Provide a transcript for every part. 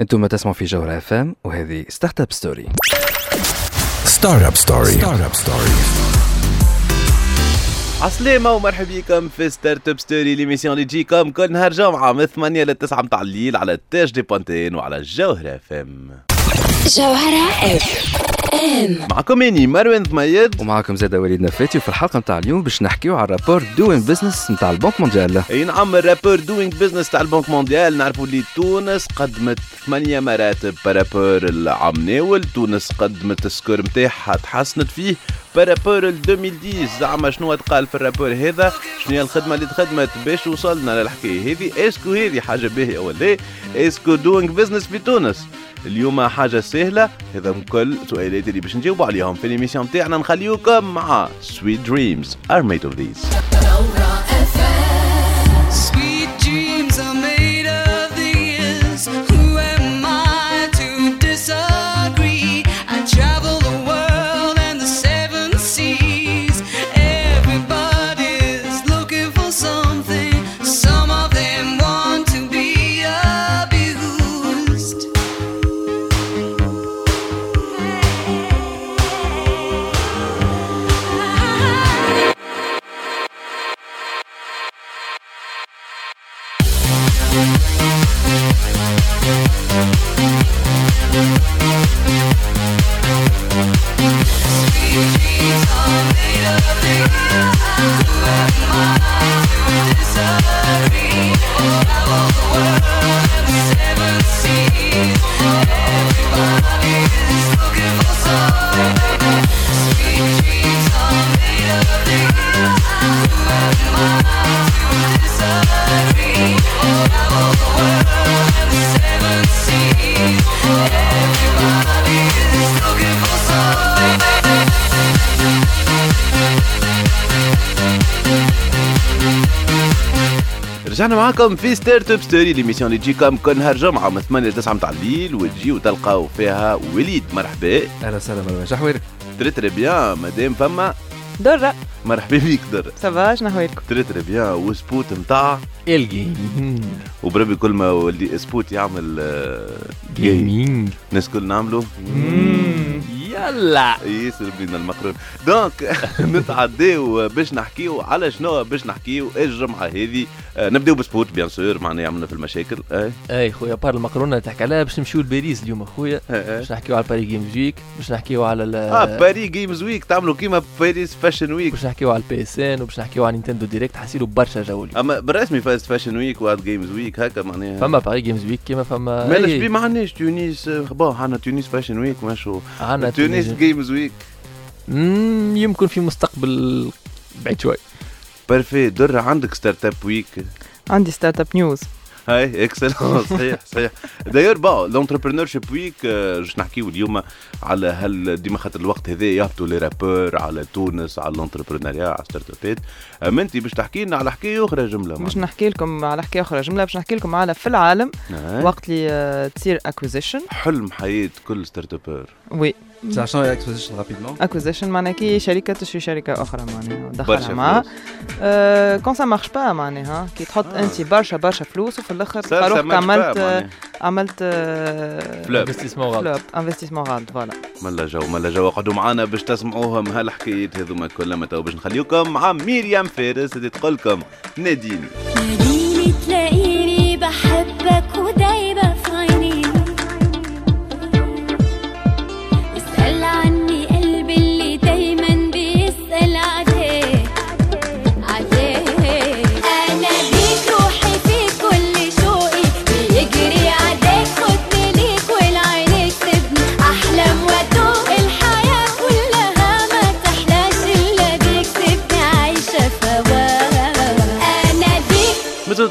أنتم تسمعوا في جوهرة اف ام وهذه Startup Story Startup Story Startup Story عسلامة ومرحبا بكم في Startup Story l'émission اللي تجيكم كل نهار جمعة من 8 ل 9 متاع الليل على التاج دي بونتين وعلى الجوهرة اف ام جوهرة اف إم. معكم اني مروان ثميد ومعكم زاد وليد نفاتي وفي الحلقة نتاع اليوم باش نحكيو على ال rapport Doing Business نتاع ال banque mondiale. أي نعم ال rapport Doing Business تاع ال Banque mondiale. نعرفوا اللي تونس قدمت ثمانية مراتب par rapport العام ناول تونس قدمت ال score نتاعها تحسنت فيه par rapport ال 2010 زعما شنو تقال في ال rapport هذا؟ شنو هي الخدمة اللي تخدمت؟ باش وصلنا للحكاية هذه. est-ce que هذه حاجة باهية ولا est-ce que doing business في تونس؟ اليوم حاجة سهلة. هذا كل سؤالات اللي باش نجاوب عليهم في ال émission نتاعنا نخليوكم مع Sweet Dreams. Are made of these. رجعنا معاكم في ستارت أب ستوري ليميسيون اللي تجيكم كل نهار جمعة من 8 ل 9 متاع الليل وتجيو تلقاو فيها وليد. مرحبا. أهلا وسهلا مروان شحويرك تري تري بيان مادام فما. درة. مرحبا بيك در سافا شنو أحوالكم؟ تري تري بيان وسبوت نتاع الجيمنج وبربي كل ما ولي سبوت يعمل آه، جيمنج الناس كل نعملوا يلا ياسر بينا المقرون دونك نتعداو باش نحكيو على شنو باش نحكيو الجمعة هذه. آه، نبداو بسبوت بيان سور معناها عملنا في المشاكل. اي اي خويا بار المقرونة تحكي عليها باش نمشيو لباريس اليوم اخويا إيه، إيه. باش نحكيو على باري جيمز ويك باش نحكيو على ال آه باري جيمز ويك تعملوا كيما باريس فاشن ويك باش نحكيو على البي اس ان وباش نحكيو على نينتندو ديريكت حسيلو برشا جو أما بالرسمي فاست فاشن ويك وهاد جيمز ويك هكا معناها. فما باري جيمز ويك كيما فما مالش أي- بي ما عندناش تونس. آه، بون عندنا تونس فاشن ويك ماشو عنا تونس تونس جيمز ويك مم، يمكن في مستقبل بعيد شوي. بارفي در عندك ستارت اب ويك عندي ستارت اب نيوز هاي اكسلون صحيح صحيح. داير با لونتربرونور شيب ويك باش نحكيو اليوم على هل ديما خاطر الوقت هذا يهبطوا لي رابور على تونس على لونتربرونوريا على ستارت ابات اما انت باش تحكي لنا على حكاية أخرى جملة باش نحكي لكم على حكاية أخرى جملة باش نحكي لكم على في العالم هاي. وقت اللي آه، تصير اكوزيشن حلم حياة كل ستارت ابر وي. تاع شنو هي اكسبوزيشن رابيدمون اكوزيشن معناها كي شركه تشري شركه أخرى معناها دخلها. آه كون سا مارش با معناها كي تحط. انت برشا برشا فلوس وفي الآخر تلقى روحك عملت. عملت فلوب انفستيسمون غلط فلوب انفستيسمون غلط فوالا ملا جو ملا جو اقعدوا معانا باش تسمعوهم. هالحكايات هذوما كلها تو باش نخليوكم مع ميريام فارس اللي تقول لكم ناديني. تلاقيني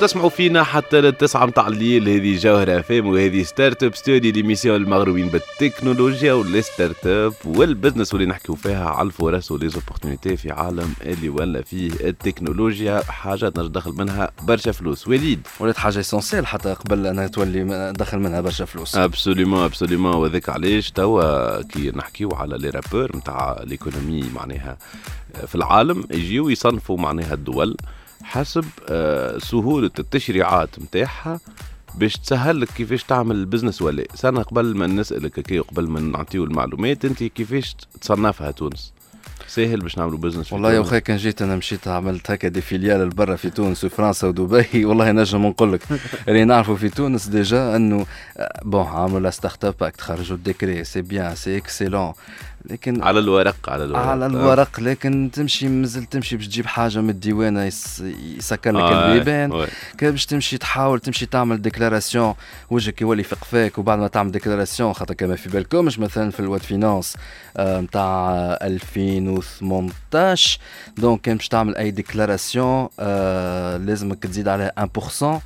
تسمعوا فينا حتى للتسعة متاع الليل. هذه جوهرة FM وهذه Startup Story l'émission المغرومين بالتكنولوجيا وال startup وال business واللي نحكيو فيها على الفرص و les opportunités في عالم اللي ولا فيه التكنولوجيا. حاجة تنجم تدخل منها برشا فلوس. وليد. ولات حاجة essentielle حتى قبل انها تولي دخل منها برشا فلوس. absolument absolument وذاك علاش توا كي نحكيو على les rapports نتاع l'économie معناها في العالم يجيو يصنفوا معناها الدول حسب آه، سهولة التشريعات نتاعها باش تسهل لك كيفاش تعمل ال business ولا سنة قبل ما نسألك هكا قبل ما نعطيو المعلومات أنت كيفاش تصنفها تونس؟ ساهل باش نعملوا business والله يا؟ أخي كان جيت أنا مشيت عملت هكا des filiales برا في تونس وفرنسا ودبي. والله نجم نقول لك اللي نعرفوا في تونس déjà أنه آه، bon عملوا la Startup Act خرجوا ال décret c'est bien c'est excellent لكن على الورق على الورق على آه. الورق لكن تمشي مازال تمشي باش تجيب حاجة من الديوانة يس- يسكر لك آه، البيبان. كان باش تمشي تحاول تمشي تعمل ديكلاراسيون وجهك يولي في قفاك وبعد ما تعمل ديكلاراسيون خاطر كما في بالكمش مثلا في الواد فينانس نتاع 2018 دونك كان باش تعمل أي ديكلاراسيون آه لازمك تزيد عليها 1% آه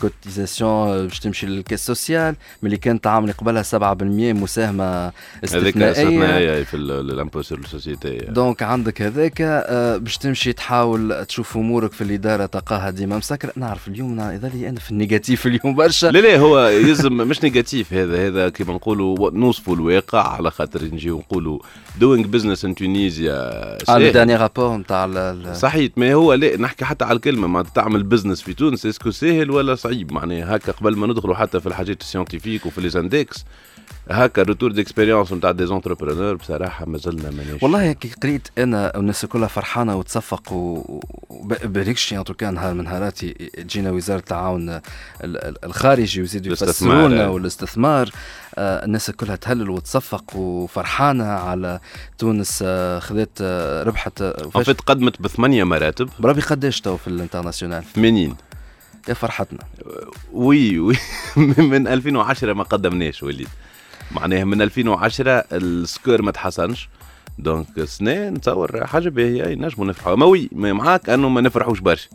كوتيزاسيون باش تمشي للكاس سوسيال ملي كانت عامل قبلها 7% مساهمة استثنائية. استثنائية في الامبو سور السوسيتي دونك عندك هذاك آه، باش تمشي تحاول تشوف أمورك في الإدارة تلقاها ديما مسكرة. نعرف اليوم يظل لي أنا في النيجاتيف اليوم برشا. لا لا هو يلزم مش نيجاتيف هذا هذا كيما نقولوا نوصفوا الواقع على خاطر نجيو نقولوا دوينغ بزنس ان تونيزيا على. داني رابور نتاع صحيح ما هو لا نحكي حتى على الكلمة معناتها تعمل بزنس في تونس اسكو ساهل ولا صعيب؟ معناها هكا قبل ما ندخلوا حتى في الحاجات السيونتيفيك وفي لي اندكس هكا روتور ديكسبيريونس نتاع دي زونتربرونور بصراحة مازلنا ماناش والله كي قريت أنا والناس كلها فرحانة وتصفق وبريكشي ان توكا نهار من نهارات ي- تجينا وزارة التعاون ال- ال- الخارجي ويزيدوا يفسرونا آه. والاستثمار. آه، الناس كلها تهلل وتصفق وفرحانة على تونس آه، خذت ربحت قدمت بثمانية مراتب. بربي قداش تو في الانترناسيونال 80 يا فرحتنا. وي وي. من 2010 ما قدمناش وليد. معناها من 2010 السكور ما تحسنش. دونك سنة نتصور حاجة باهية نجموا نفرحوا. ما وي معاك أنه ما نفرحوش برشا.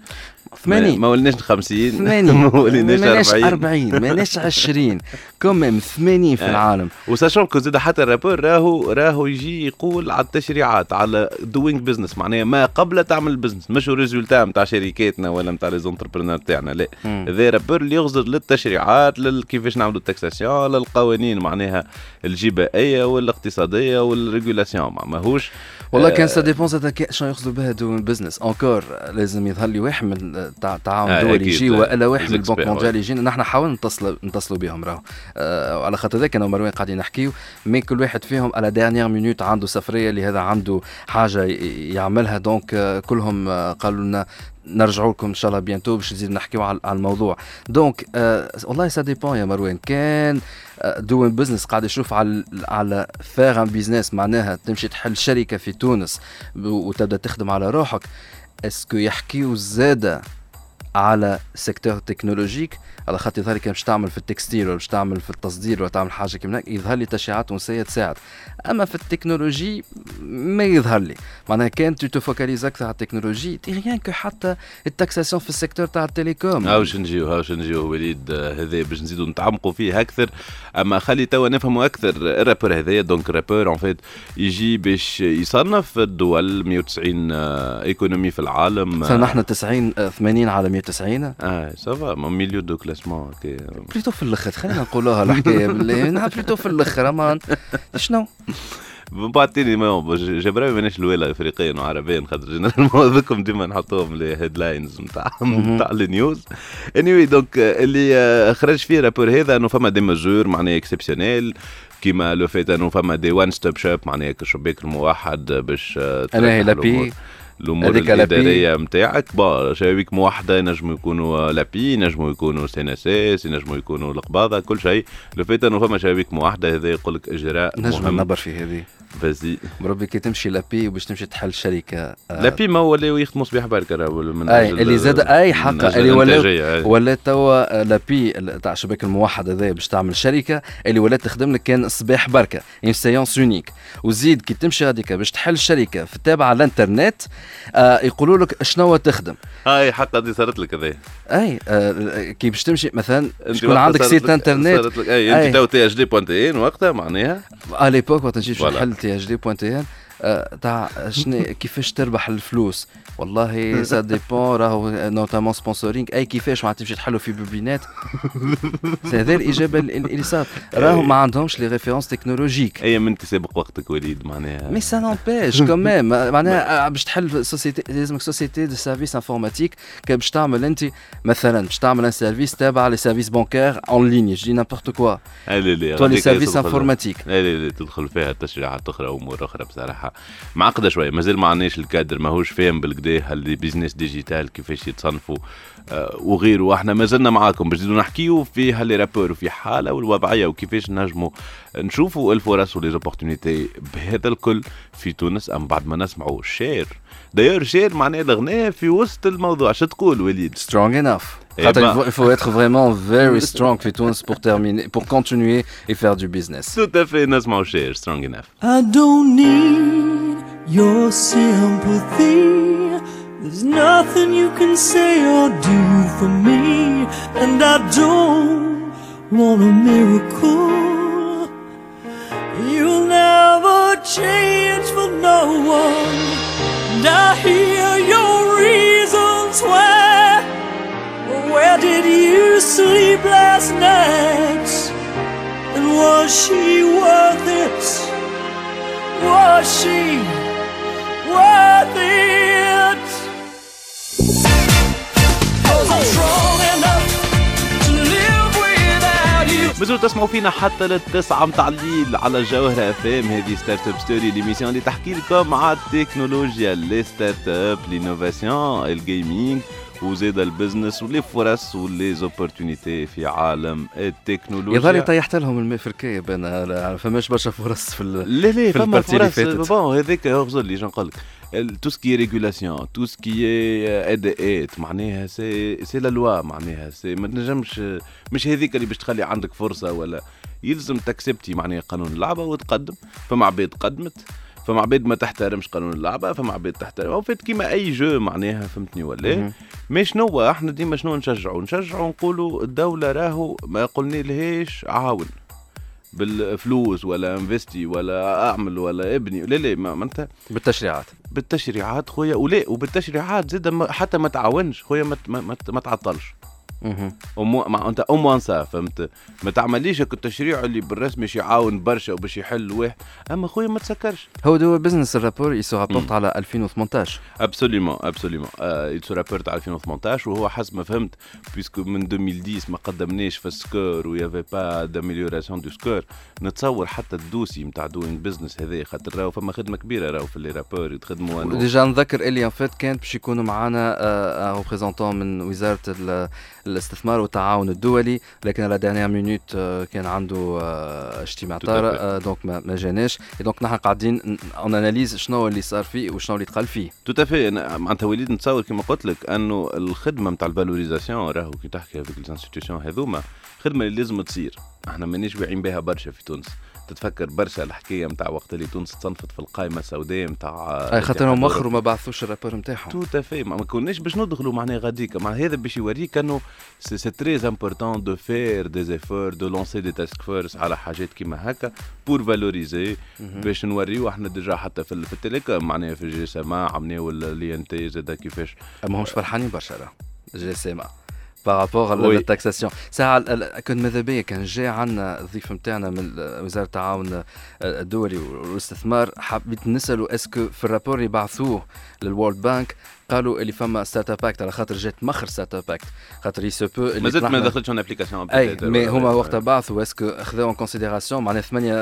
80 ما ولناش 50 80 ما ماناش 40 40 ماناش 20 كوميم 80 في آه. العالم. وساشون كو زاد حتى الرابور راهو راهو يجي يقول على التشريعات على دوينغ بزنس معناها ما قبل تعمل البزنس مش ريزولتا نتاع شركاتنا ولا نتاع لي زونتربرونور تاعنا لا. هذا رابور اللي يغزر للتشريعات لل- كيفاش نعملوا التاكساسيون للقوانين. معناها الجبائية والاقتصادية والريغولاسيون ما ماهوش والله آه، كان سا ديبون كي- شنو يقصدوا بها دو بزنس. انكور لازم يظهر لي واحد من تاع تعاون آه،. يجي وألا واحد من البنك مونديال يجينا. نحن حاولنا نتصلوا نتصلوا بهم راهو. آه على خاطر ذاك أنا ومروان قاعدين نحكيو مي كل واحد فيهم على ديرنيير مينوت عنده سفرية اللي هذا عنده حاجة يعملها. دونك آه كلهم آه قالوا لنا نرجعوا لكم إن شاء الله بيانتو باش نزيد نحكيو على الموضوع. دونك آه والله ça dépend يا مروان. كان Doing Business قاعد يشوف على على faire un business معناها تمشي تحل شركة في تونس وتبدأ تخدم على روحك. est-ce que يحكيو زاده على secteur technologique على خاطر يظهر لي باش تعمل في ال textile ولا باش تعمل في التصدير ولا تعمل حاجة كيما يظهر لي تشريعات تونسيه تساعد. أما في التكنولوجي ما يظهر لي. معناها quand tu تفوكاليز أكثر على ال technologie rien que حتى التاكساسيون في السيكتور تاع التليكوم. هاوش نجيو هاوش نجيو وليد آه، هذا باش نزيدوا نتعمقوا فيه أكثر. أما خلي توا نفهموا أكثر الرابور هذايا دونك الرابور اون فيت يجي باش يصنف الدول 190 آه، ايكونومي في العالم. نحن 90 آه، 80 على 190 آه سافا مليو دو كلاسمون بليتو في الآخر خلينا نقولوها الحكاية بالله بليتو في الآخر اما شنو؟ بعطيني ما جبراوي ماناش الولا افريقيا وعربيا خاطر جنرالمون هذوكم ديما نحطوهم لي هيدلاينز نتاع نتاع النيوز اني دونك اللي آه، خرج فيه رابور هذا أنه فما دي مزور معناها اكسبسيونيل كيما لو فيت أنه فما دي وان ستوب شوب معناها كشباك الموحد باش آه، أنا لابي. الأمور. الإدارية نتاعك با شبابيك موحده ينجموا يكونوا لابي ينجموا يكونوا سي إن إس إس ينجموا يكونوا القباضة كل شيء. لو فيت انه فما شبابيك موحده هذا يقول لك إجراء نجم نبر في هذه. فازي. بربي كي تمشي لابي وباش تمشي تحل شركة آه، لا بي ما ولاو يخدموا صباح بركه من أي اللي زاد أي حق اللي ولاو الإنتاجية، أي. ولا توا لابي تاع الشباك الموحد هذا باش تعمل شركة اللي ولات تخدم لك كان صباح بركة اون سيونس يونيك وزيد كي تمشي هذيك باش تحل شركة في تابعه على الانترنت آه يقولوا لك شنو تخدم. هاي حق هذه صارت لك هذه أي آه كي باش تمشي مثلا تكون عندك سيت انترنت صارت لك أي. أنت تو تي اش دي بوانت إن وقتها معناها. ا ليبوك وقت نجي باش فوالا. آه، تاع شنو كيفاش تربح الفلوس. والله سا ديبون راهو نوتامون سبونسورينغ أي كيفاش معناتها تمشي تحلوا في بوبينات. هذا الاجابه ال- ال- اللي صارت راهو ما عندهمش لي ريفيرونس تكنولوجيك أي من سابق وقتك وليد معناها. مي سا نومبيش كوميم معناها باش تحل سوسيتي لازمك سوسيتي دو سيرفيس انفورماتيك كان باش تعمل أنت مثلا باش تعمل ان سيرفيس تابع لي سيرفيس بانكير اون ليني جو دي نابورت كوا لا لا لا تولي غاديك service informatique لا لا تدخل فيها تشريعات أخرى أمور أخرى بصراحة. معقدة شوية مازال ما عندناش الكادر ماهوش فاهم بالكدا ال les business digital كيفاش يتصنفوا. آه وغيره. وإحنا مازلنا معاكم. باش نزيدوا نحكيو في هال les rapports وفي حالة والوضعية وكيفاش نجموا نشوفوا الفرص و les opportunités بهذا الكل في تونس. ام بعد ما نسمعوا شير. d'ailleurs شير معناه الأغنية في وسط الموضوع. شو تقول وليد؟ Strong enough. Eh il faut- il faut être vraiment very strong في تونس pour terminer pour continuer et faire du business. Tout à fait. نسمعوا شير سترونج انف I don't need your sympathy. There's nothing you can say or do for me. And I don't want a miracle. You'll never change for no one. And I hear your reasons why. Where did you sleep last night? And was she worth it? Was she worth it? مازالوا تسمعوا فينا حتى للتسعة متاع الليل على جوهرة اف ام هذه Startup Story l'émission اللي تحكي لكم على التكنولوجيا les startups l'innovation ال gaming وزيد البزنس ولي فرص ولي زوبورتونيتي في عالم التكنولوجيا. يظهر لي طيحت لهم الماء في الكايب أنا فماش برشا فرص في ال... لا لا فما اللي فرص. بون هذاك اغزر لي نقول لك تو سكي ريغولاسيون تو سكي اداءات معناها سي سي لا لوا معناها سي ما تنجمش مش هذيك اللي باش تخلي عندك فرصة ولا. يلزم تكسبتي معناها قانون اللعبة وتقدم. فما عباد قدمت. فما عباد ما تحترمش قانون اللعبة فما عباد تحترم أو فات كيما أي جو معناها فهمتني ولا. مي شنو إحنا ديما شنو نشجعوا نشجعوا نقولوا الدولة راهو ما قلنا لهاش عاون. بالفلوس ولا انفستي ولا أعمل ولا ابني. لا لا ما انت بالتشريعات. بالتشريعات خويا ولا وبالتشريعات زاد حتى ما تعاونش خويا ما ما, ما تعطلش. أنت أو موانسا فهمت؟ ما تعمليش هك التشريع اللي بالرسم باش يعاون برشا وباش يحل واحد أما خويا ما تسكرش. هو دو بزنس الرابور يسو. رابورت على 2018 ابسوليومون ابسوليومون يتسو رابور تاع 2018 وهو حسب ما فهمت بيسكو من 2010 ما قدمناش في السكور ويافي با داميليوراسيون دو سكور نتصور حتى الدوسي نتاع دوينغ بزنس هذا خاطر راهو فما خدمة كبيرة راهو في لي رابور يتخدموا ديجا نذكر اللي ان فيت كانت باش يكونوا معنا ريبريزونتون من وزارة الاستثمار والتعاون الدولي لكن على دانيير مينوت كان عنده آه، اجتماع طارئ fait. آه، دونك ما جاناش. دونك نحن قاعدين اون اناليز شنو اللي صار فيه وشنو اللي تقال فيه. تو تافي معناتها وليد نتصور كما قلت لك أنه الخدمة نتاع الفالوريزاسيون راهو كي تحكي هذيك الانستيتيوشن هذوما خدمة اللي لازم تصير. إحنا مانيش واعيين بها برشا في تونس. تتفكر برشا الحكاية نتاع وقت اللي تونس تصنفت في القائمه السوداء نتاع أي خاطرهم مخروا ما بعثوش الرابور نتاعهم تو تافي ما كناش باش ندخلوا معناها غاديك. مع هذا باش يوريك انه سي تري امبورتون دو فير دي زيفور دو لونسي دي تاسك فورس على حاجات كيما هكا pour valoriser باش نوريو إحنا déjà حتى في, في ال télécom. معناها في ال GSMA عملناو ال INT زاد كيفاش. ماهمش فرحانين برشا je sais oui. لل taxation ال- كنت ماذا بيا كان جاي عندنا الضيف نتاعنا من وزارة التعاون الدولي والأستثمار حبيت نسأله est-ce que في ال rapport اللي بعثوه لل World Bank قالوا اللي فما Startup Act على خاطر جات مخر Startup Act خاطر يسو بو مازلت ما دخلتش en application أي mais هما وقتها بعثوا est-ce que اخذوا en considération معناها ثمانية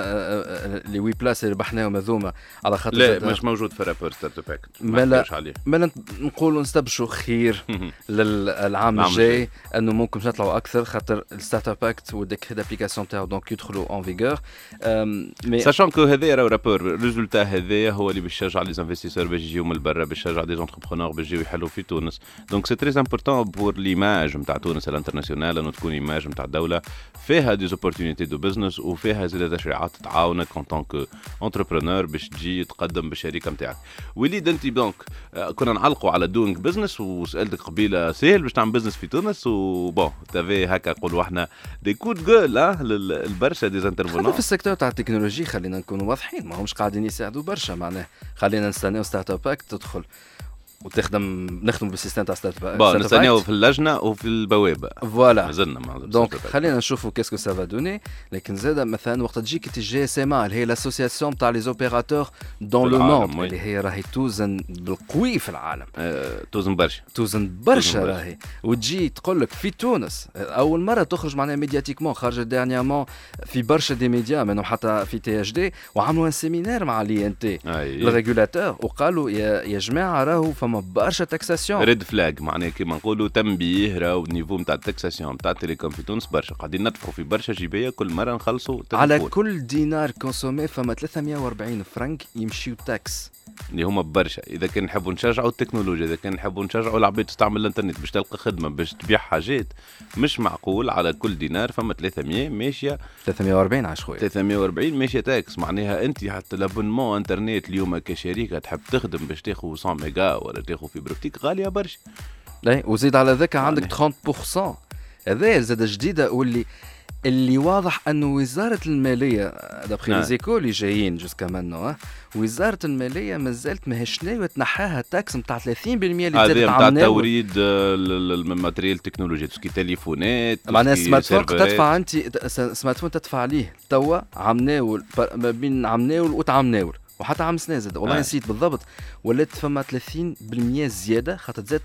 les huit places اللي ربحناهم هذوما على خاطر لا مش موجود في Startup Act ما لا. عليه. ما نقولوا نستبشروا خير للعام الجاي إنه ممكن نطلعوا أكثر خاطر ال Startup Act وال décret d'application تاعو donc يدخلوا en vigueur sachant que هذا راهو rapport ال résultat هذايا هو اللي باش يشجع les investisseurs باش يجيو من برا باش يشجع des entrepreneurs باش يجيو يحلوا في تونس. donc c'est très important pour l'image نتاع تونس ال international إنه تكون image نتاع دولة فيها des opportunités de business وفيها زاد تشريعات تعاونك en tant qu'entrepreneur باش تجي تقدم بالشركة نتاعك وليد انت donc آه، كنا نعلقوا على Doing Business وسألتك قبيلة سهل باش تعمل business في تونس و bon تافي هكا نقولوا إحنا des codes jaunes آه للبرشا des intervenants في ال secteur تاع التكنولوجي خلينا نكونوا واضحين ما همش قاعدين يساعدوا برشا معناه. خلينا نستناو Startup Act تدخل. وتخدم نخدم بال système تاع startup bon نستناو في اللجنة وفي البوابة. voilà. مازلنا ما donc خلينا نشوفوا qu'est-ce que ça va donner. لكن زاد مثلا وقت تجيك تجي اس ام اللي هي l'association تاع les opérateurs dans le monde. اللي هي راهي توزن بالقوي في العالم. آه، توزن برشا. توزن برشا. راهي. وتجي تقول لك في تونس أول مرة تخرج معناها médiatiquement خرجت dernièrement في برشا des médias منهم حتى في THD وعملوا un séminaire مع l'INT ال régulateur وقالوا يا يا جماعة راهو فما برشا taxation red flag معناها كيما نقولوا تنبيه راهو ال niveau نتاع ال taxation نتاع ال télécom في تونس برشا. قاعدين ندفعوا في برشا جيبية كل مرة نخلصوا على. كل دينار consommé فما 340 فرنك يمشيو taxes اللي هما برشا. إذا كان نحبوا نشجعوا التكنولوجيا إذا كان نحبوا نشجعوا العباد تستعمل الإنترنت باش تلقى خدمة باش تبيع حاجات مش معقول على كل دينار فما 300 ماشية 340 عاش خويا. 340 ماشية taxes. معناها أنت حتى l'abonnement إنترنت اليوم كشركه تحب تخدم باش تاخذ 100 ميجا ولا تاخذ fibre optique غالية برشا. وزيد على ذاك عندك يعني. 30% هذا زاد جديدة واللي اللي واضح أنه وزارة المالية d'après نعم. les échos اللي جايين jusqu'à maintenant وزارة المالية مازالت ماهيش ناوية تنحاها taxe نتاع 30% اللي زادت نتاع توريد آه، ال- ال- ال matériel التكنولوجيا tout ce qui تليفونات معناها smartphone. تدفع أنت smartphone تدفع عليه توا عم ناول ما بين عم ناول وتعم ناول وحتى عام سنة زاد والله آه. نسيت بالضبط ولات فما 30% زيادة خاطر زاد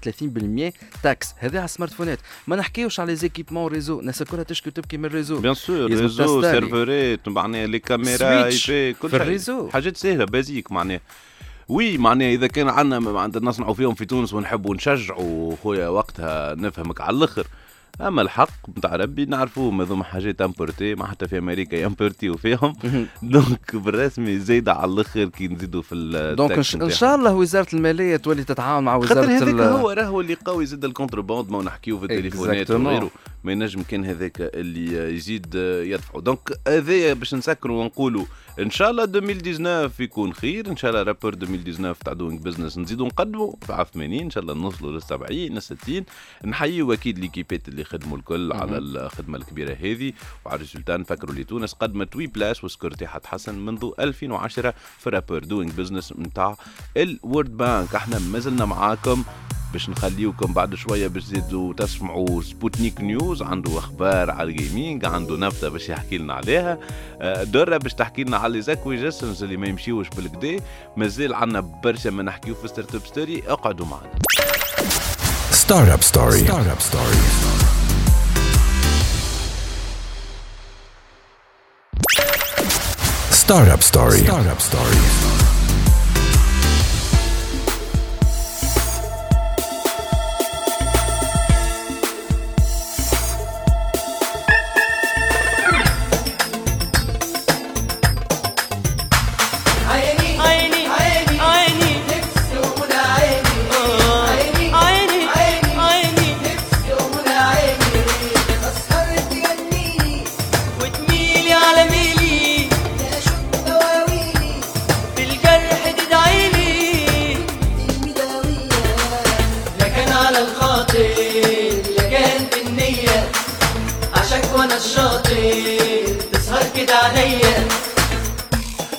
30% taxe هذا على السمارت فونات ما نحكيوش على les équipements réseau الناس كلها تشكي تبكي من ال réseau bien sûr réseau. سيرفرات معناها les caméras في. ال réseau. حاجات سهلة basiques معناها oui معناها إذا كان عندنا عندنا نصنعوا فيهم في تونس ونحبوا نشجعوا خويا وقتها نفهمك على الآخر أما الحق نتاع ربي نعرفوه هذوما حاجات importées ما حتى في أمريكا يمبورتيو فيهم donc بالرسمي زايدة على الأخر كي نزيدوا في donc إن. شاء الله وزارة المالية تولي تتعاون مع خاطر وزارة هذاك ال- هو راهو اللي قوي زاد ال contrebande ما نحكيو في التليفونات. وغيره ما ينجم كان هذاك اللي يزيد يدفعوا donc هذايا باش نسكروا ونقولوا إن شاء الله 2019 يكون خير إن شاء الله rapport 2019 تاع Doing Business نزيدوا نقدموا في عام 80 إن شاء الله نوصلوا لل 70 لل 60 نحيوا أكيد ليكيبات اللي خدموا الكل على الخدمة الكبيرة هذه. وعلى ال résultat نفكروا اللي تونس قدمت huit places و score تاعها تحسن منذ 2010 في rapport Doing Business نتاع ال World Bank أحنا مازلنا معاكم باش نخليوكم بعد شوية باش تزيدوا تسمعوا Sputnik News عنده أخبار على ال gaming عنده نبتة باش يحكي لنا عليها آه، دره باش تحكي لنا على acquisitions اللي ما يمشيوش بالكدا مازال عندنا برشا ما نحكيو في Startup Story اقعدوا معنا Startup Story. Startup Story. Startup Story. Startup Story.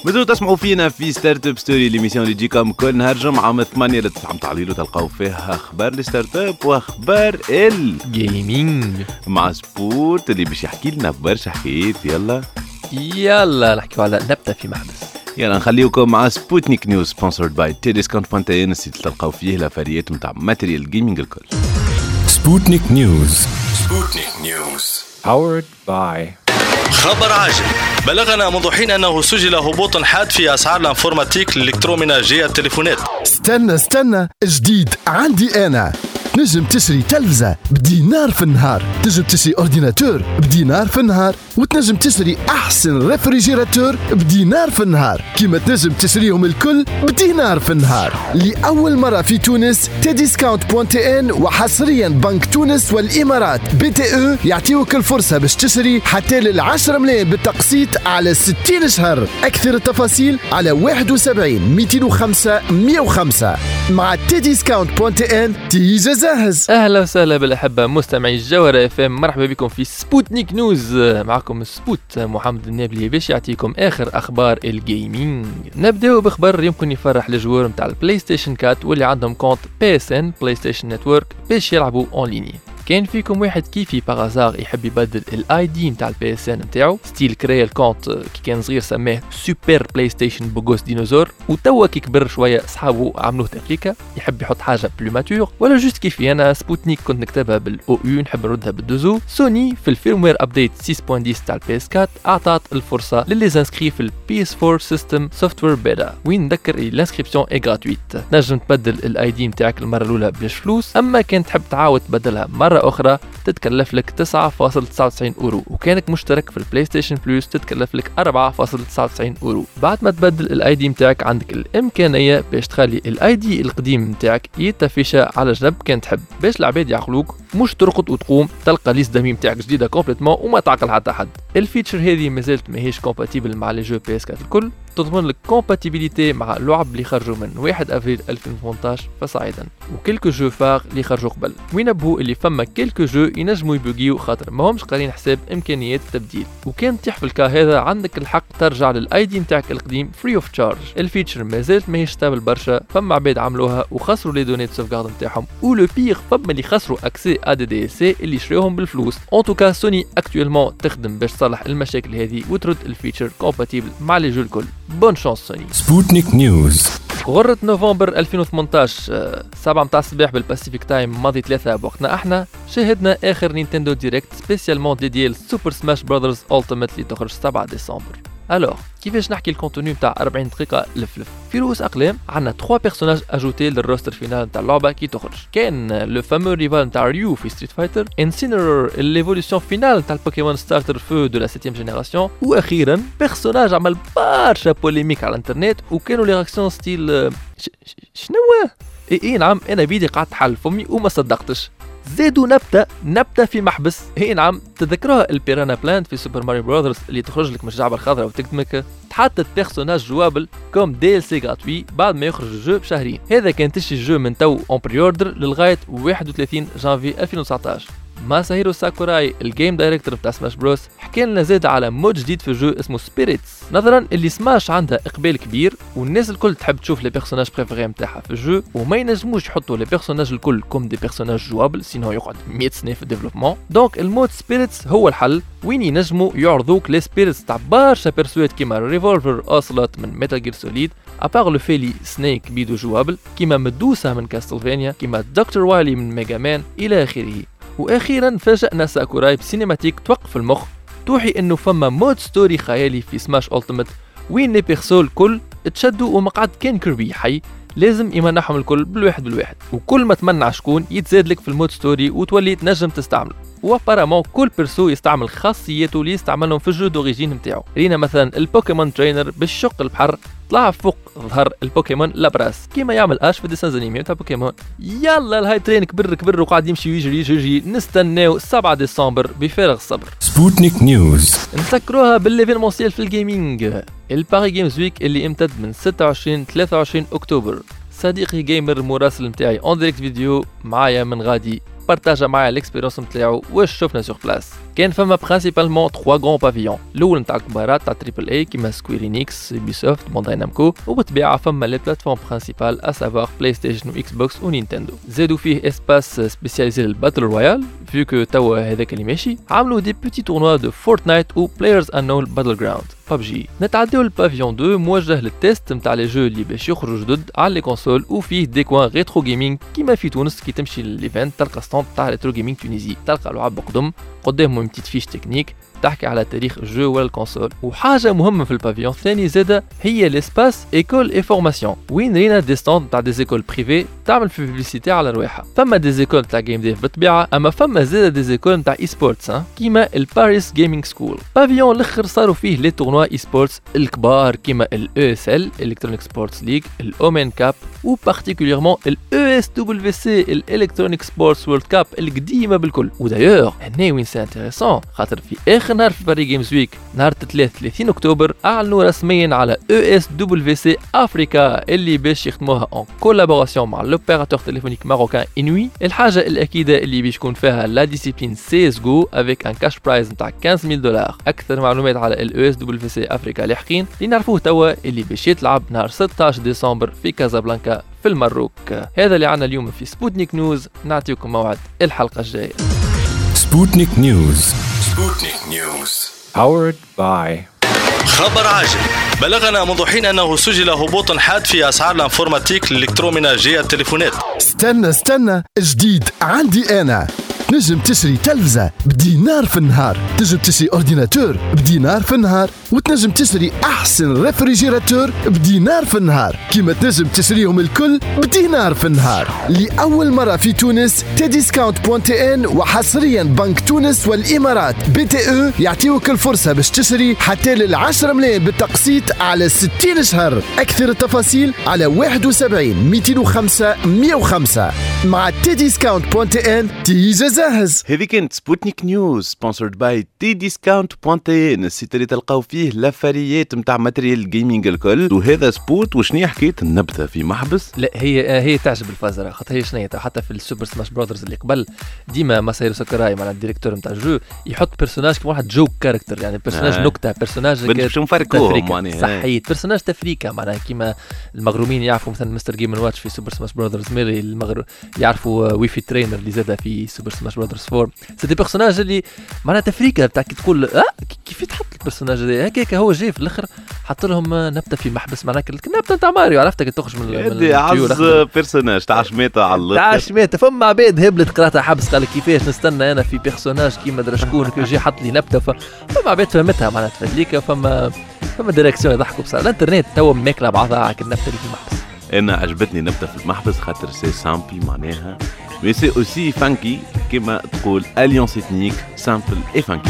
مازالوا تسمعوا فينا في Startup Story؟ l'émission اللي تجيكم كل نهار جمعة من 8 ل 9 متاع الليل وتلقاو فيها أخبار ال startup وأخبار ال gaming مع سبوت اللي باش يحكي لنا برشا حكايات يلا. يلا نحكيو على نبته في محبس. يلا نخليوكم مع Sputnik News sponsored by Tdiscount point TN ال site تلقاو فيه لافاريات نتاع matériel gaming الكل. Sputnik News. Sputnik News. Powered by خبر عاجل. بلغنا منذ حين أنه سجل هبوط حاد في أسعار ال informatique ال électroménager التليفونات. استنى استنى. جديد. عندي أنا. نجم تشري تلفزة بدينار في النهار. تنجم تشري ordinateur بدينار في النهار. وتنجم تشري أحسن réfrigérateur بدينار في النهار. كيما تنجم تشريهم الكل بدينار في النهار. لأول مرة في تونس Tdiscount point TN وحصريا بنك تونس والإمارات. BTE يعطيوك الفرصة باش تشتري حتى للعشرة ملايين بالتقسيط على 60 شهر. أكثر التفاصيل على 71 205 105 مع Tdiscount point TN تيجا جاهز أهلا وسهلا بالأحبة مستمعي الجوهرة FM مرحبا بكم في Sputnik News معكم سبوت محمد النابلي باش يعطيكم آخر أخبار ال gaming نبداو بخبر يمكن يفرح ال joueurs نتاع ال PlayStation 4 واللي عندهم compte PSN PlayStation Network باش يلعبوا en ligne كان فيكم واحد كيفي par hasard يحب يبدل ال ID نتاع ال PSN نتاعو؟ style créa ال compte كي كان صغير سماه super PlayStation beau gosse dinosaure وتوا كي كبر شوية صحابه عملوه تفليكا يحب يحط حاجة plus mature ولا juste كيفي. أنا سبوتنيك كنت نكتبها بال O U نحب نردها بال deux O. سوني في ال firmware update 6.10 تاع ال PS4 اعطت الفرصة ل les inscrits في ال PS4 system software beta وين نذكر ال inscription est gratuite تنجم تبدل ال ID نتاعك المرة الأولى بلاش فلوس أما كان تحب تعاود تبدلها مرة أخرى تتكلف لك 9.99 أورو وكأنك مشترك في ال PlayStation Plus تتكلف لك 4.99 أورو. بعد ما تبدل ال ID نتاعك عندك الإمكانية باش تخلي ال ID القديم نتاعك يتفيشا على جنب كان تحب. باش العباد يعقلوك مش ترقد وتقوم تلقى liste d'amis نتاعك جديدة complètement وما تعقل حتى حد. ال feature هذه مازالت ماهيش compatible مع les jeux PS4 الكل تضمن لك compatibilité مع اللعب اللي خرجوا من 1 أفريل 2018 فصاعدا و quelques jeux rares اللي خرجوا قبل. وينبهوا اللي فما quelques jeux ينجموا يبوغيو خاطر ما همش قارين حساب إمكانيات التبديل وكان تطيح في ال cas هذا عندك الحق ترجع لل ID نتاعك القديم free of charge ال feature مازالت ماهيش stable برشا فما عباد عملوها وخسروا les données sauvegarde نتاعهم. و le pire فما اللي خسروا accès à des DLC اللي شريوهم بالفلوس. en tout cas Sony actuellement تخدم باش تصلح المشاكل هذه وترد ال feature compatible مع les jeux الكل. bonne chance Sony Sputnik News غرة نوفمبر 2018 آه، سبعة متاع الصباح بال Pacific Time ماضي ثلاثة بوقتنا أحنا شاهدنا آخر Nintendo Direct spécialement dédié à Super Smash Brothers Ultimate اللي تخرج 7 ديسمبر. alors كيفاش نحكي ال contenu نتاع 40 دقيقة لفلف في رؤوس اقلام عندنا 3 personnages ajoutés لل roster final نتاع اللعبة كي تخرج Ken le fameux rival نتاع Ryu في Street Fighter Incineroar l'évolution finale نتاع ال Pokémon starter feu de la 7 génération وأخيرا personnage عمل برشا polémique على الانترنت وكانوا لي style شنو اي اي نعم أنا بيدي قعدت حل فمي وما صدقتش زادوا نبتة نبتة في محبس. هي نعم تذكروها ال Piranha Plant في Super Mario Brothers اللي تخرج لك من الجعبة الخضراء وتكتمك تحطت personnage jouable comme DLC gratuit بعد ما يخرج ال jeu بشهرين. هذا كان تشري ال jeu من توا en pre-order للغاية 31 جانفي 2019 ماساهيرو ساكوراي ال game director بتاع Smash Bros حكى لنا زاد على mode جديد في ال jeu اسمه Spirits نظرا اللي سماش عندها إقبال كبير والناس الكل تحب تشوف les personnages préférés نتاعها في ال jeu وما ينجموش يحطوا les personnages الكل comme des personnages jouables sinon يقعد 100 سنة في ال développement donc ال mode Spirits هو الحل وين ينجموا يعرضوك les spirits تاع برشا persos كيما Revolver Ocelot من Metal Gear Solid à part le vieux Snake بيدو jouable كيما Medusa من Castlevania كيما Doctor Wily من Mega Man إلى آخره. وأخيرا فاجأنا ساكوراي ب cinématique توقف المخ. توحي إنه فما mode story خيالي في Smash Ultimate. وين les persos الكل تشدوا ومقعد كان Kirby حي. لازم يمنعهم الكل بالواحد بالواحد. وكل ما تمنع شكون يتزاد لك في ال mode story وتولي تنجم تستعمله و apparemment كل perso يستعمل خاصيته اللي يستعملهم في ال jeu d'origine نتاعو رينا مثلا ال Pokémon trainer بالشق البحر. طلع فوق ظهر البوكيمون Lapras. كيما يعمل Ash في dessin animé تاع بوكيمون. يلا ال hype train كبر كبر وقاعد يمشي ويجري يجري نستناو 7 ديسمبر بفارغ الصبر. Sputnik News. نسكروها بالليفينمونسيال في الجيمنج الباري جيمز ويك اللي امتد من 26 23 أكتوبر. صديقي gamer مراسل نتاعي en direct فيديو معايا من غادي. partagea معايا ال expérience نتاعو واش شفنا sur place كان فما principalement 3 grands pavillons الأول نتاع الكبارات تاع triple A كيما Square Enix Ubisoft Bandai Namco وبالطبيعه فما les plateformes principales à savoir PlayStation و Xbox و Nintendo زادوا فيه espace spécialisé لل battle royale vu que توا هذاك اللي ماشي عملوا des petits tournois de Fortnite و PlayerUnknown's Battlegrounds PUBG نتعداو ال pavillon 2 موجه لل test نتاع les jeux اللي باش يخرجوا جدد على les consoles وفيه des coins retro gaming كيما في تونس كي تمشي لل event تلقى stand تاع retro gaming تونيزي تلقى لعب قدامها une petite fiche تحكي على تاريخ ال jeu ولا ال console وحاجة مهمة في ال pavillon الثاني زادة هي l'espace école et formation وين رينا des stands تاع des écoles privées تعمل في publicité على رواحها فما des écoles تاع game dev بالطبيعة أما فما زادة des écoles تاع e-sports كيما ال Paris Gaming School pavillon الأخر صاروا فيه les tournois e-sports الكبار كيما ال ESL Electronic Sports League ال Omen Cup و particulièrement ال ESWC ال Electronic Sports World Cup القديمة بالكل. ودايوغ هنا وين c'est intéressant خاطر في آخر آخر نهار في Paris Games Week نهار 33 أكتوبر أعلنوا رسميا على ESWC Africa اللي باش يخدموها en collaboration مع l'opérateur téléphonique marocain Inwi الحاجة الأكيدة اللي باش يكون فيها la discipline CS:GO avec un cash prize نتاع 15000 دولار. أكثر معلومات على ال ESWC Africa لاحقين اللي نعرفوه توا اللي باش يتلعب نهار 16 ديسمبر في كازابلانكا في المروك. هذا اللي عنا اليوم في Sputnik News نعطيكم موعد الحلقة الجاية. Sputnik News Sputnik News powered by خبر عاجل. بلغنا منذ حين أنه سجل هبوط حاد في أسعار ال informatique ال électroménager التليفونات. استنى استنى. جديد. عندي أنا. تنجم تشري تلفزة بدينار في النهار. تنجم تشري ordinateur بدينار في النهار. وتنجم تشتري أحسن réfrigérateur بدينار في النهار. كيما تنجم تشريهم الكل بدينار في النهار. لأول مرة في تونس Tdiscount point tn وحصريا بنك تونس والإمارات. BTE يعطيوك الفرصة باش تشتري حتى لل 10 ملايين بالتقسيط على 60 شهر. أكثر التفاصيل على 71 205 105 مع Tdiscount point tn déjà جاهز. هذه كانت Sputnik News sponsored by Tdiscount point tn ال site اللي تلقاو فيه la variété نتاع matériel ال gaming الكل. وهذا سبوت وشنو حكايه النبته في محبس. لا هي هي تعجب الفازة خاطر هي شنو حتى في ال Super Smash Brothers اللي قبل ديما ماسايرو ساكوراي مع ال directeur نتاع ال jeu يحط personnage كيما واحد joke character يعني personnage آه. نكتة personnage باش نفركوهم. معناها. صحيت personnage تفريكة معناها كيما المغرومين يعرفوا مثلا Mr. Game & Watch في Super Smash Brothers Melee المغرب يعرفوا Wii Fit Trainer اللي زادها في Super Smash Brothers 4 c'est des personnages اللي معناها تفريكه بتاع كي تقول آه كيف تحط ال personnage هذا؟ هكاك هو جاي في الأخر حط لهم نبتة في محبس معناها النبته نتاع ماريو عرفتك تخرج من هذه أخضر. personnage تاع شميته على تاع الآخر شماتة فما عباد هبلت قراتها حبس قال كيفاش؟ نستنى أنا في personnage كيما درا شكون كي يجي حط لي نبتة ف... فما عباد فهمتها معناتها تفدليك فما فما des réactions يضحكوا بصراحة. الإنترنت توا ماكلة بعضها على النبتة اللي في المحبس. أنا عجبتني نبدا في المحبس خاطر c'est simple معناها. mais c'est aussi funky, كيما trouvé Alliance Ethnik simple et funky.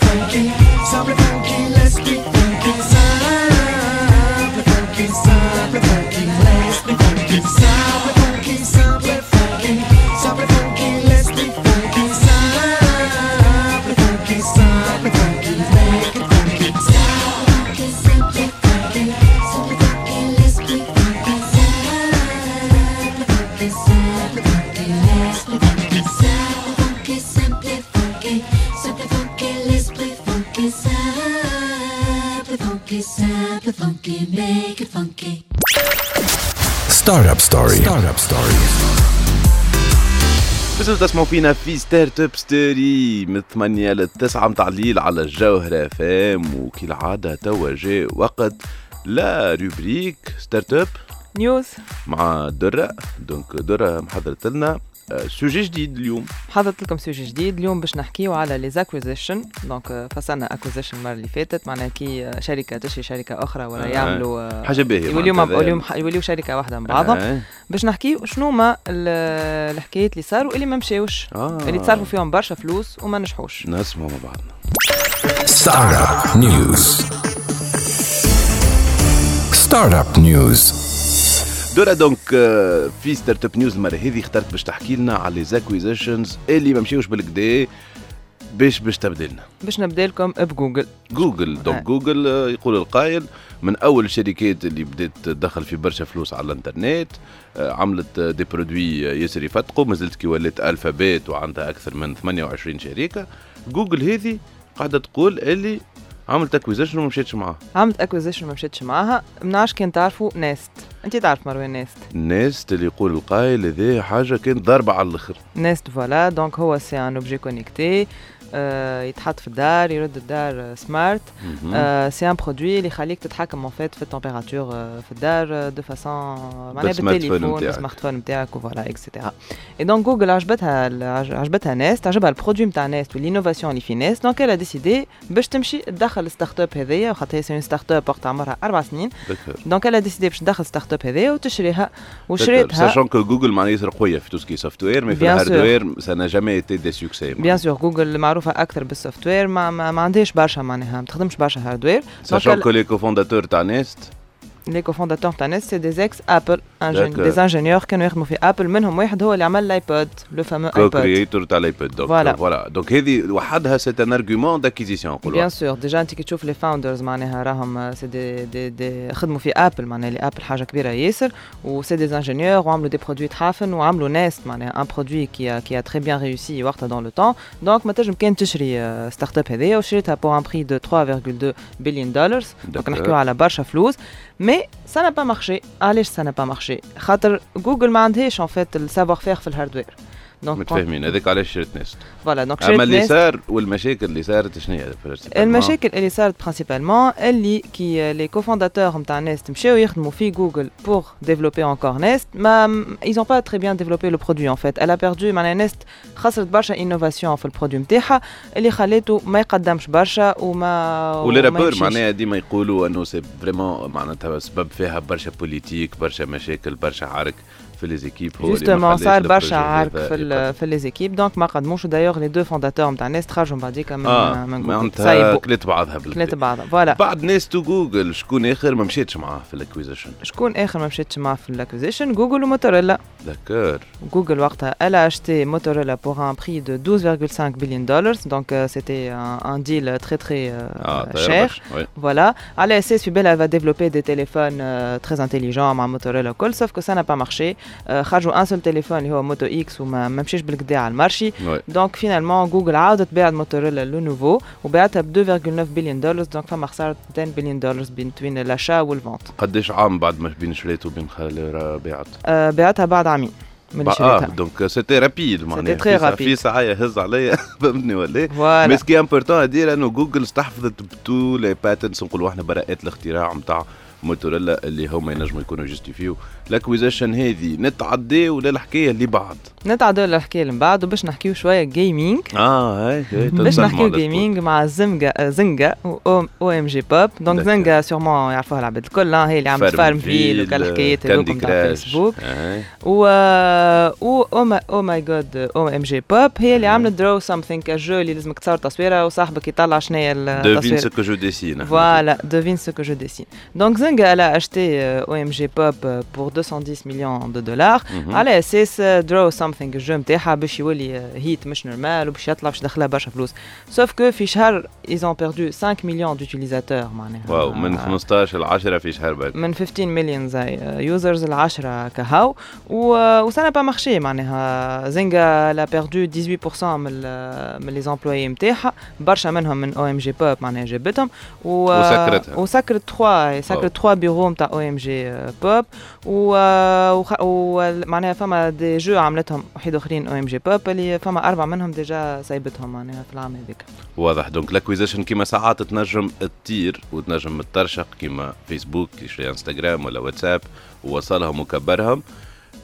Funky. Startup Story. Startup Story. بس تسمعوا فينا في Startup Story من 8 ل 9 متاع الليل على الجوهرة فام وكي العادة توا جاء وقت la rubrique Startup News مع درة. donc درة محضرت لنا. sujet جديد اليوم حضرت لكم sujet جديد اليوم باش نحكيو على les acquisitions donc فصلنا acquisition المرة اللي فاتت معناها كي آه، شركة تشري شركة أخرى ولا آه. يعملوا آه، حاجة باهية يوليو معناتها. يوليو يوليو شركة واحدة من بعضهم آه. باش نحكيو شنو ما ال- الحكايات اللي صاروا اللي ما مشاوش آه. اللي تصرفوا فيهم برشا فلوس وما نجحوش نسمع مع بعضنا Startup News. Startup News. درة donc آه، في Startup News المرة هذه اخترت باش تحكي لنا على les acquisitions اللي ما مشيوش بالكدا باش باش تبدا لنا. باش نبدا لكم بجوجل. جوجل. donc آه. جوجل آه، يقول القائل من أول الشركات اللي بدات تدخل في برشا فلوس على الإنترنت عملت des produits ياسر يفتقوا مازلت كي ولات ألفابيت وعندها أكثر من 28 شركه جوجل هذه قاعدة تقول اللي عملت acquisition وما مشيتش معاه عملت acquisition ما مشيتش معاها. منعرفش كان تعرفوا Nest أنت تعرف مروان Nest الناس اللي يقول القائل هذه حاجة كانت ضاربه على الأخر. Nest voilà. donc هو c'est un objet connecté. يتحط في الدار يرد الدار smart home. c'est un produit اللي يخليك تتحكم en fait في ال température في الدار de façon معناها بال smartphone بالتليفون متاعك. بال smartphone نتاعك و voilà et cetera et donc جوجل عجبتها ال- عج- عجبتها Nest عجبها ال produit نتاع Nest وال innovation اللي في Nest donc elle a décidé باش تمشي تدخل ال startup هذيا وخاطر هي c'est une startup وقت عمرها أربع سنين دكتور. donc elle a décidé باش تدخل startup هذيا وتشريها وشريتها sachant que جوجل معناها ياسر قويه في tout ce qui software mais في Bien sûr. ال hardware ça n'a jamais été des succès bien sûr جوجل معروفة أكثر بال software ما, ما, ما عندهاش برشا معناها ما تخدمش برشا hardware sachant que les cofondateurs تاع Nest. les cofondateurs تاع Nest c'est des ex Apple D'accord. des ingénieurs كانوا يخدموا في Apple منهم واحد هو اللي عمل ال iPod le fameux iPod créateur تاع ال iPod donc Voilà. voilà donc هذه وحدها c'est un argument d'acquisition bien sûr déjà انت كي تشوف les founders معناها راهم سي دي دي دي خدموا في Apple معناها لي Apple حاجة كبيره ياسر و c'est des ingénieurs وعملوا des produits تحافن وعملوا Nest معناها un produit qui qui a très bien réussi وقتها dans le temps donc ما تنجم كان تشري startup هذيا وشريتها pour un prix de 3.2 بليون دولار donc D'accord. نحكيو على برشا فلوس mais Mais ça n'a pas marché. Allez, ça n'a pas marché. Google ما عندهاش le savoir-faire dans le hardware. donc متفاهمين. هذاك علاش شريت Nest voilà donc أما اللي صار والمشاكل اللي صارت شنو هي؟ المشاكل اللي صارت principalement اللي كي les cofondateurs نتاع Nest مشاو يخدموا في جوجل pour développer encore Nest mais ils ont pas très bien développé le produit en fait elle a perdu معناها Nest خسرت برشا innovation في ال produit نتاعها اللي خليته ما يقدمش برشا وما ولي rapport. معناها ديما يقولوا إنه c'est vraiment معناتها سبب فيها برشا politique برشا مشاكل برشا عرك في les équipes هو justement صار برشا عرك في في les équipes donc ما قدموش d'ailleurs les deux fondateurs نتاع Nest خرجوا من آه من معناتها كلات بعضها بعضها voilà بعد تو جوجل شكون اخر ما مشيتش معاه في ال acquisition شكون اخر ما مشيتش معاه في ال acquisition جوجل وموتوريلا D'accord 12,5 billion dollars donc c'était un deal très très cher voilà على اساس في بالها va développer des téléphones très intelligents مع موتوريلا الكل sauf que ça n'a pas marché خرجوا un seul téléphone اللي هو Moto X وما ما مشيش بالقدا على ال marché donc finalement Google عاودت باعت Motorola ل Lenovo وباعتها ب 2,9 billion dollars. Donc فما خسارة 10 billion dollars بين l'achat وال vente قداش عام بعد ما بين شريت وبين بيعت؟ Euh, باعتها بعد عامين من با- آه شريتها donc c'était rapide معناها. très في rapide. ساعة يهز عليا فهمتني ولا؟ Voilà. mais ce qui est important à dire إنه جوجل استحفظت ب tous les patents نقولوا إحنا براءات الاختراع نتاع موتوريلا اللي هما ينجموا يكونوا justifiaient. ال acquisition هذه نتعداو للحكايه اللي بعد؟ نتعدوا للحكايه اللي بعد وباش نحكيو شوية gaming آه هاي باش نحكيو جيمنج مع Zynga و OMG Pop donc. Zynga sûrement يعرفوها العباد الكل هي اللي عملت FarmVille وكل حكايات Candy هذوكم تاع فيسبوك هاي. و أو ما أو ماي جاد OMG Pop هي اللي عملت Draw Something ك jeu اللي لازمك تصور تصويره وصاحبك يطلع شنو هي devine ce que je dessine Voilà, devine ce que je dessine. Donc Zynga, elle a acheté euh, OMG Pop euh, pour 210 millions de dollars. Mhm. على أساس آه، draw something ال jeu نتاعها باش يولي آه، hit مش normal وباش يطلع باش يدخلها برشا فلوس. Sauf que في شهر ils ont perdu 5 millions d'utilisateurs معناها. Wow من آه، 15 ل 10 في شهر بعد من 15 مليون des users ل 10 كهو و و ça a pas marché معناها Zynga elle a perdu 18% من ال- من les employés نتاعها برشا منهم من OMG Pop معناها جابتهم و وسكرتها. وسكرت 3 سكرت 3 bureaux نتاع OMG Pop و معناها فما des jeux عملتهم وحيد اخرين OMG Pop اللي فما أربع منهم déjà سايبتهم معناها في العام هذاك واضح donc ال acquisition كيما ساعات تنجم تطير وتنجم ترشق كيما Facebook Instagram ولا واتساب ووصلهم وكبرهم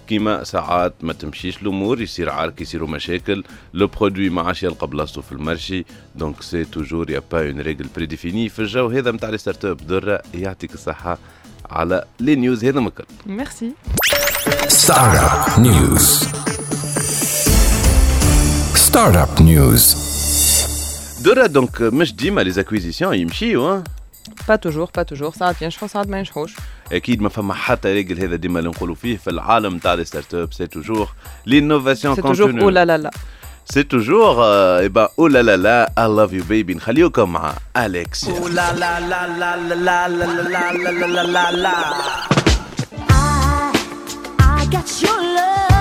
كيما ساعات ما تمشيش الأمور يصير عارك يصيروا مشاكل. Le produit ما عادش يلقى بلاصتو في ال marché donc c'est toujours y a pas une règle prédéfinie في ال jeu. هذا نتاع les startups درة يعطيك الصحة على les news هذا مكل merci Startup News. Startup News. درة donc مش ديما les acquisitions يمشيو ها Pas toujours pas toujours ساعات ينجحوا ساعات ما ينجحوش أكيد ما فما حتى règle هذا ديما اللي نقولوا فيه في العالم تاع les startups c'est toujours l'innovation c'est toujours oh la la la c'est toujours et bah oh la la la I love you baby نخليوكم مع Alex la la la la la la la la la la la la la. I got your love,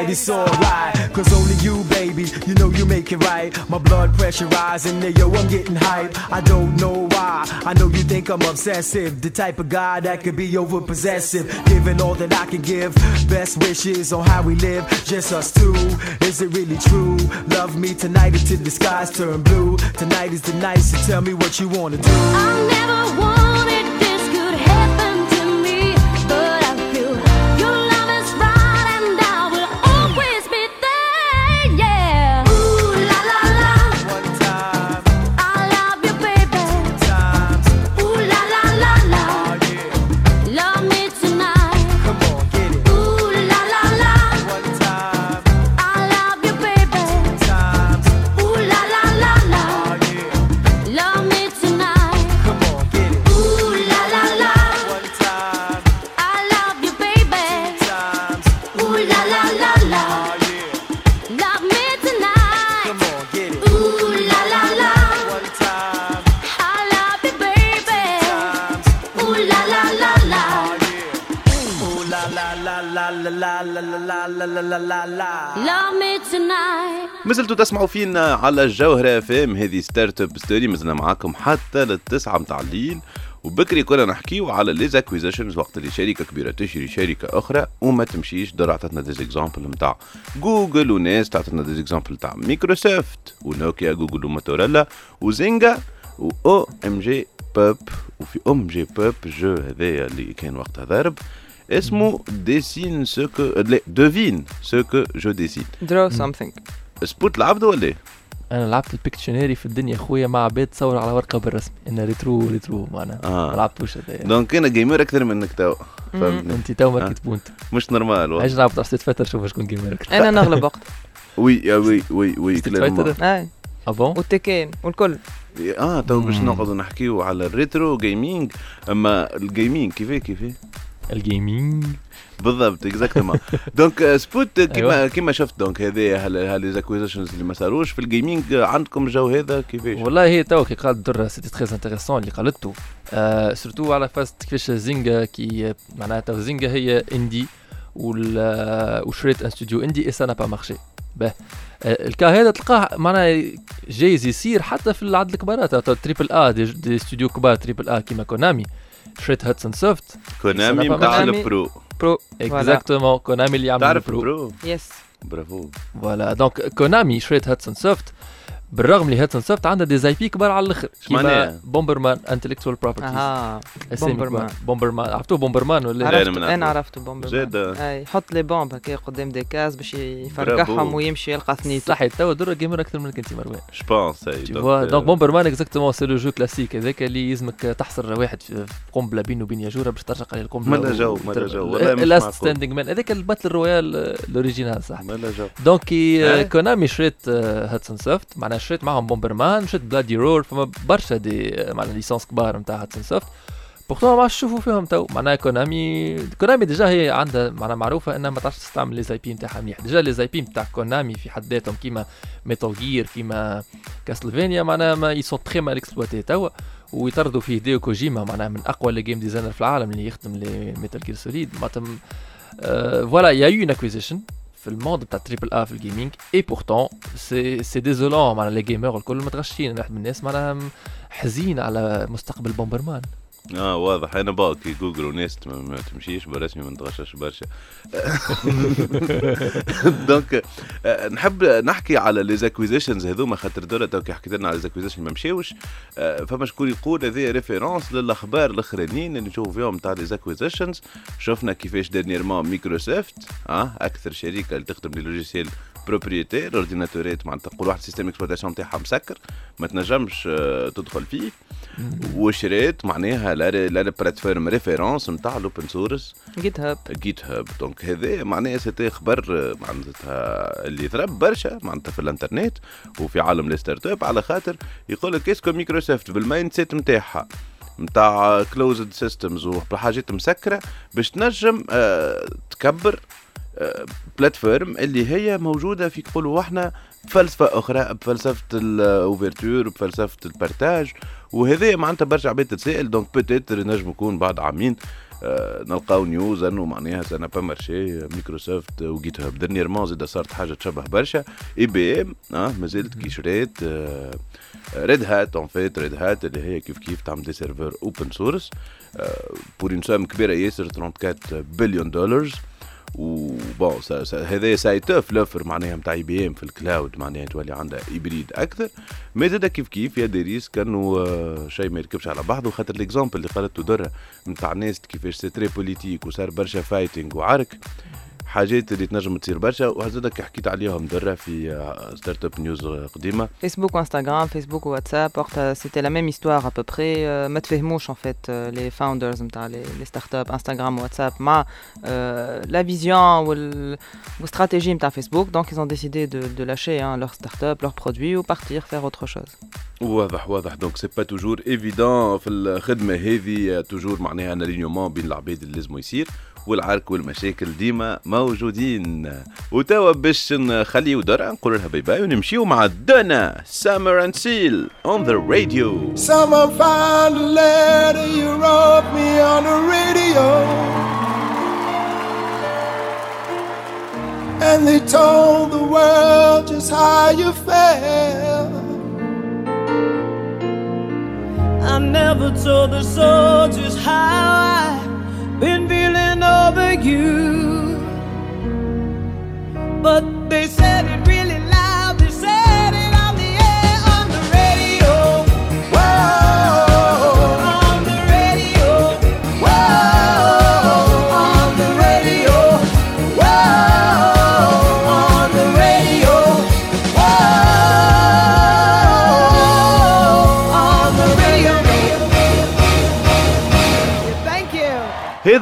tonight, it's alright. Cause only you, baby, you know you make it right. My blood pressure rising, there, yo, I'm getting hype. I don't know why. I know you think I'm obsessive. The type of guy that could be over possessive. Giving all that I can give. Best wishes on how we live, just us two. Is it really true? Love me tonight until the skies turn blue. Tonight is the night, so tell me what you wanna do. I'll never wanted مازلتوا تسمعوا فينا على الجوهرة اف ام هذه Startup Story مازلنا معاكم حتى للتسعة متاع الليل. وبكري كنا نحكيو على les acquisitions وقت اللي شركة كبيرة تشري شركة أخرى وما تمشيش. دور عطتنا des exemples نتاع جوجل وناس تعطتنا des exemples نتاع مايكروسوفت ونوكيا جوجل وموتورولا وزينجا و Nokia Google و Motorola و Zynga و OMG Pop و OMG Pop jeu هذايا اللي كان وقتها ضارب. اسمه dessine ce que لا devine ce que je dessine draw something. سبوت لعبده ولا إيه؟ أنا لعبت ال Pictionary في الدنيا خويا مع عباد تصور على ورقة بالرسمي انه rétro rétro معناها. آه. ما لعبتوش هذايا Donc أنا gamer أكثر منك تو. فهمتني أنت تو آه. ماركت point مش normal عايش نلعب Street Fighter شوف شكون gamer أنا نغلب وقت. Oui آه، oui oui oui Street clairement Fighter et Ah bon وال Tekken والكل. آه تو باش. نقعدوا نحكيو على ال retro gaming أما ال gaming كيفاه كيفاه ال gaming بالضبط exactement donc آه، سبوت كيما أيوة. كيما شفت donc هذايا ها les acquisitions اللي ما صاروش في ال gaming آه، عندكم ال jeu هذا؟ كيفاش؟ والله هي تو كي قال درة c'était très intéressant اللي قالته. آه surtout على فاس كيفاش Zynga كي معناها تو Zynga هي indé آه، وشريت un studio indé et ça a pas marché bah. آه، ال cas هذا تلقاه معناها جايز يصير حتى في العدد الكبارات triple A des, des studios كبار triple A كيما Konami شريت Hudson Soft Konami سنة نتاع Konami. ال Pro Pro exactement Konami اللي يعمل تعرف ال Pro. ال Pro Yes bravo Voilà donc Konami شريت Hudson Soft بالرغم اللي Hudson Soft عندها des IP كبار على الأخر. معناها؟ Bomberman intellectual properties أها اسامي Bomberman. Bomberman عرفتوه Bomberman ولا؟ عرفت أنا نعرفه. عرفت Bomberman زاد أي حط les bombes هكا قدام des caisses باش يفرقعهم. ويمشي يلقى ثنيته. صحيح توا درا gamer أكثر منك انت مروان. Je pense vois, donc Bomberman exactement c'est le jeu classique هذاك اللي يلزمك تحصر واحد في قنبله بينه وبين ياجوره باش ترشق عليه القنبله مالا جو، مالا جو، last معقول. standing man هذاك ال battle royale ال original صح مالا جو donc Konami شريت Hudson Soft معناها شريت معهم Bomberman شريت Bloody Roar فما برشا des آه، معناها licences كبار نتاع Hudson Soft pourtant ما عادش تشوفوا فيهم تو. معناها Konami Konami déjà هي عندها معناها معروفة إنها ما تعرفش تستعمل les IP نتاعها مليح. Déjà les IP نتاع Konami في حد ذاتهم كيما Metal Gear كيما Castlevania معناها mais sont très mal exploités توا ويطردوا فيه Hideo Kojima معناها من أقوى les game designers في العالم اللي يخدم les Metal Gear Solid معناتها voilà y a eu acquisition في ال monde بتاع triple A في ال gaming et pourtant c'est c'est désolant معناها les gamers الكل متغشين. واحد من الناس معناها حزين على مستقبل Bomberman آه واضح. أنا باكي جوجل وناس ما تمشيش برسمي ما نتغشش برشا. donc آه، نحب نحكي على les acquisitions هذوما خاطر دولة تو كي حكيت لنا على acquisitions ما مشاوش آه، فما شكون يقول هذه référence للأخبار الأخرانيين اللي نشوفوا فيهم تاع les acquisitions شفنا كيفاش dernièrement مايكروسوفت آه أكثر شركة اللي تخدم لي logiciels propriétaires ordinateur ات معناتها تقول واحد système d'exploitation تاعها مسكر ما تنجمش آه، تدخل فيه. وشريت معناها لا la plateforme référence نتاع ال open source GitHub GitHub donc هذا معناها c'était خبر آه، معناتها اللي ضرب برشا معناتها في الانترنت وفي عالم les start-up على خاطر يقول لك est-ce que مايكروسوفت بال mindset نتاعها نتاع closed systems وحاجات مسكرة باش تنجم آه، تكبر plateforme اللي هي موجودة في يقولوا إحنا بفلسفه أخرى بفلسفة ال ouverture بفلسفة ال partage وهذا معناتها برشا عباد تتسائل donc peut-être نجم يكون بعد عامين آه، نلقاو news أنه معناها ça n'a pas marché مايكروسوفت و GitHub dernièrement زاد صارت حاجة تشبه برشا IBM آه مازالت كي شريت Red Hat en fait Red Hat اللي هي كيف كيف تعمل des serveurs open source pour une somme كبيرة ياسر 34 بليون دولار و bon هذا ça étoffe l'offre معناها نتاع IBM في ال cloud معناها تولي عندها hybride أكثر. mais زاد كيف كيف؟ y a des risques انه آه، شيء ما يركبش على بعضه خاطر ال exemple اللي قالته درة نتاع ناس كيفاش c'est très politique وصار برشا fighting وعرك. حاجات اللي تنجم تصير برشا وهذا حكيت عليهم درة في آه، start-up news قديمة. فيسبوك وانستغرام فيسبوك واتساب وقتها c'était la même histoire à peu près ما تفهموش en fait les founders نتاع les start-up انستغرام واتساب مع la vision وال stratégie نتاع فيسبوك donc ils ont décidé de, de lâcher hein, leur start-up, leurs produits ou partir faire autre chose. واضح واضح. donc c'est pas toujours évident في الخدمة هذه toujours معناها un alignement بين العباد اللي لازم يصير. والعرك والمشاكل ديما موجودين وتوا باش نخليو درة نقول لها bye bye ونمشيو مع Donna Summer and still on the radio Someone found a letter you wrote me on the radio. And they told the world just how you felt. I never told the soldiers how I've been you. But they said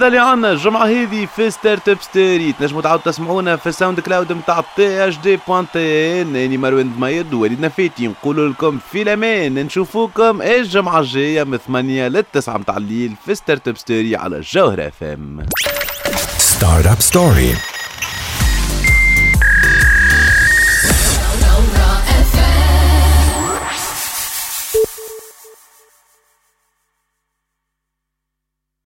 اللي عنا الجمعة هذه في Start-up Story تنجموا تعاودوا تسمعونا في ال SoundCloud نتاع THD point TN اني مروان دميد ووليد نفيتي نقول لكم في الأمان. نشوفوكم الجمعة الجاية من 8 لل 9 متاع الليل في Start-up Story على الجوهرة FM Startup Story.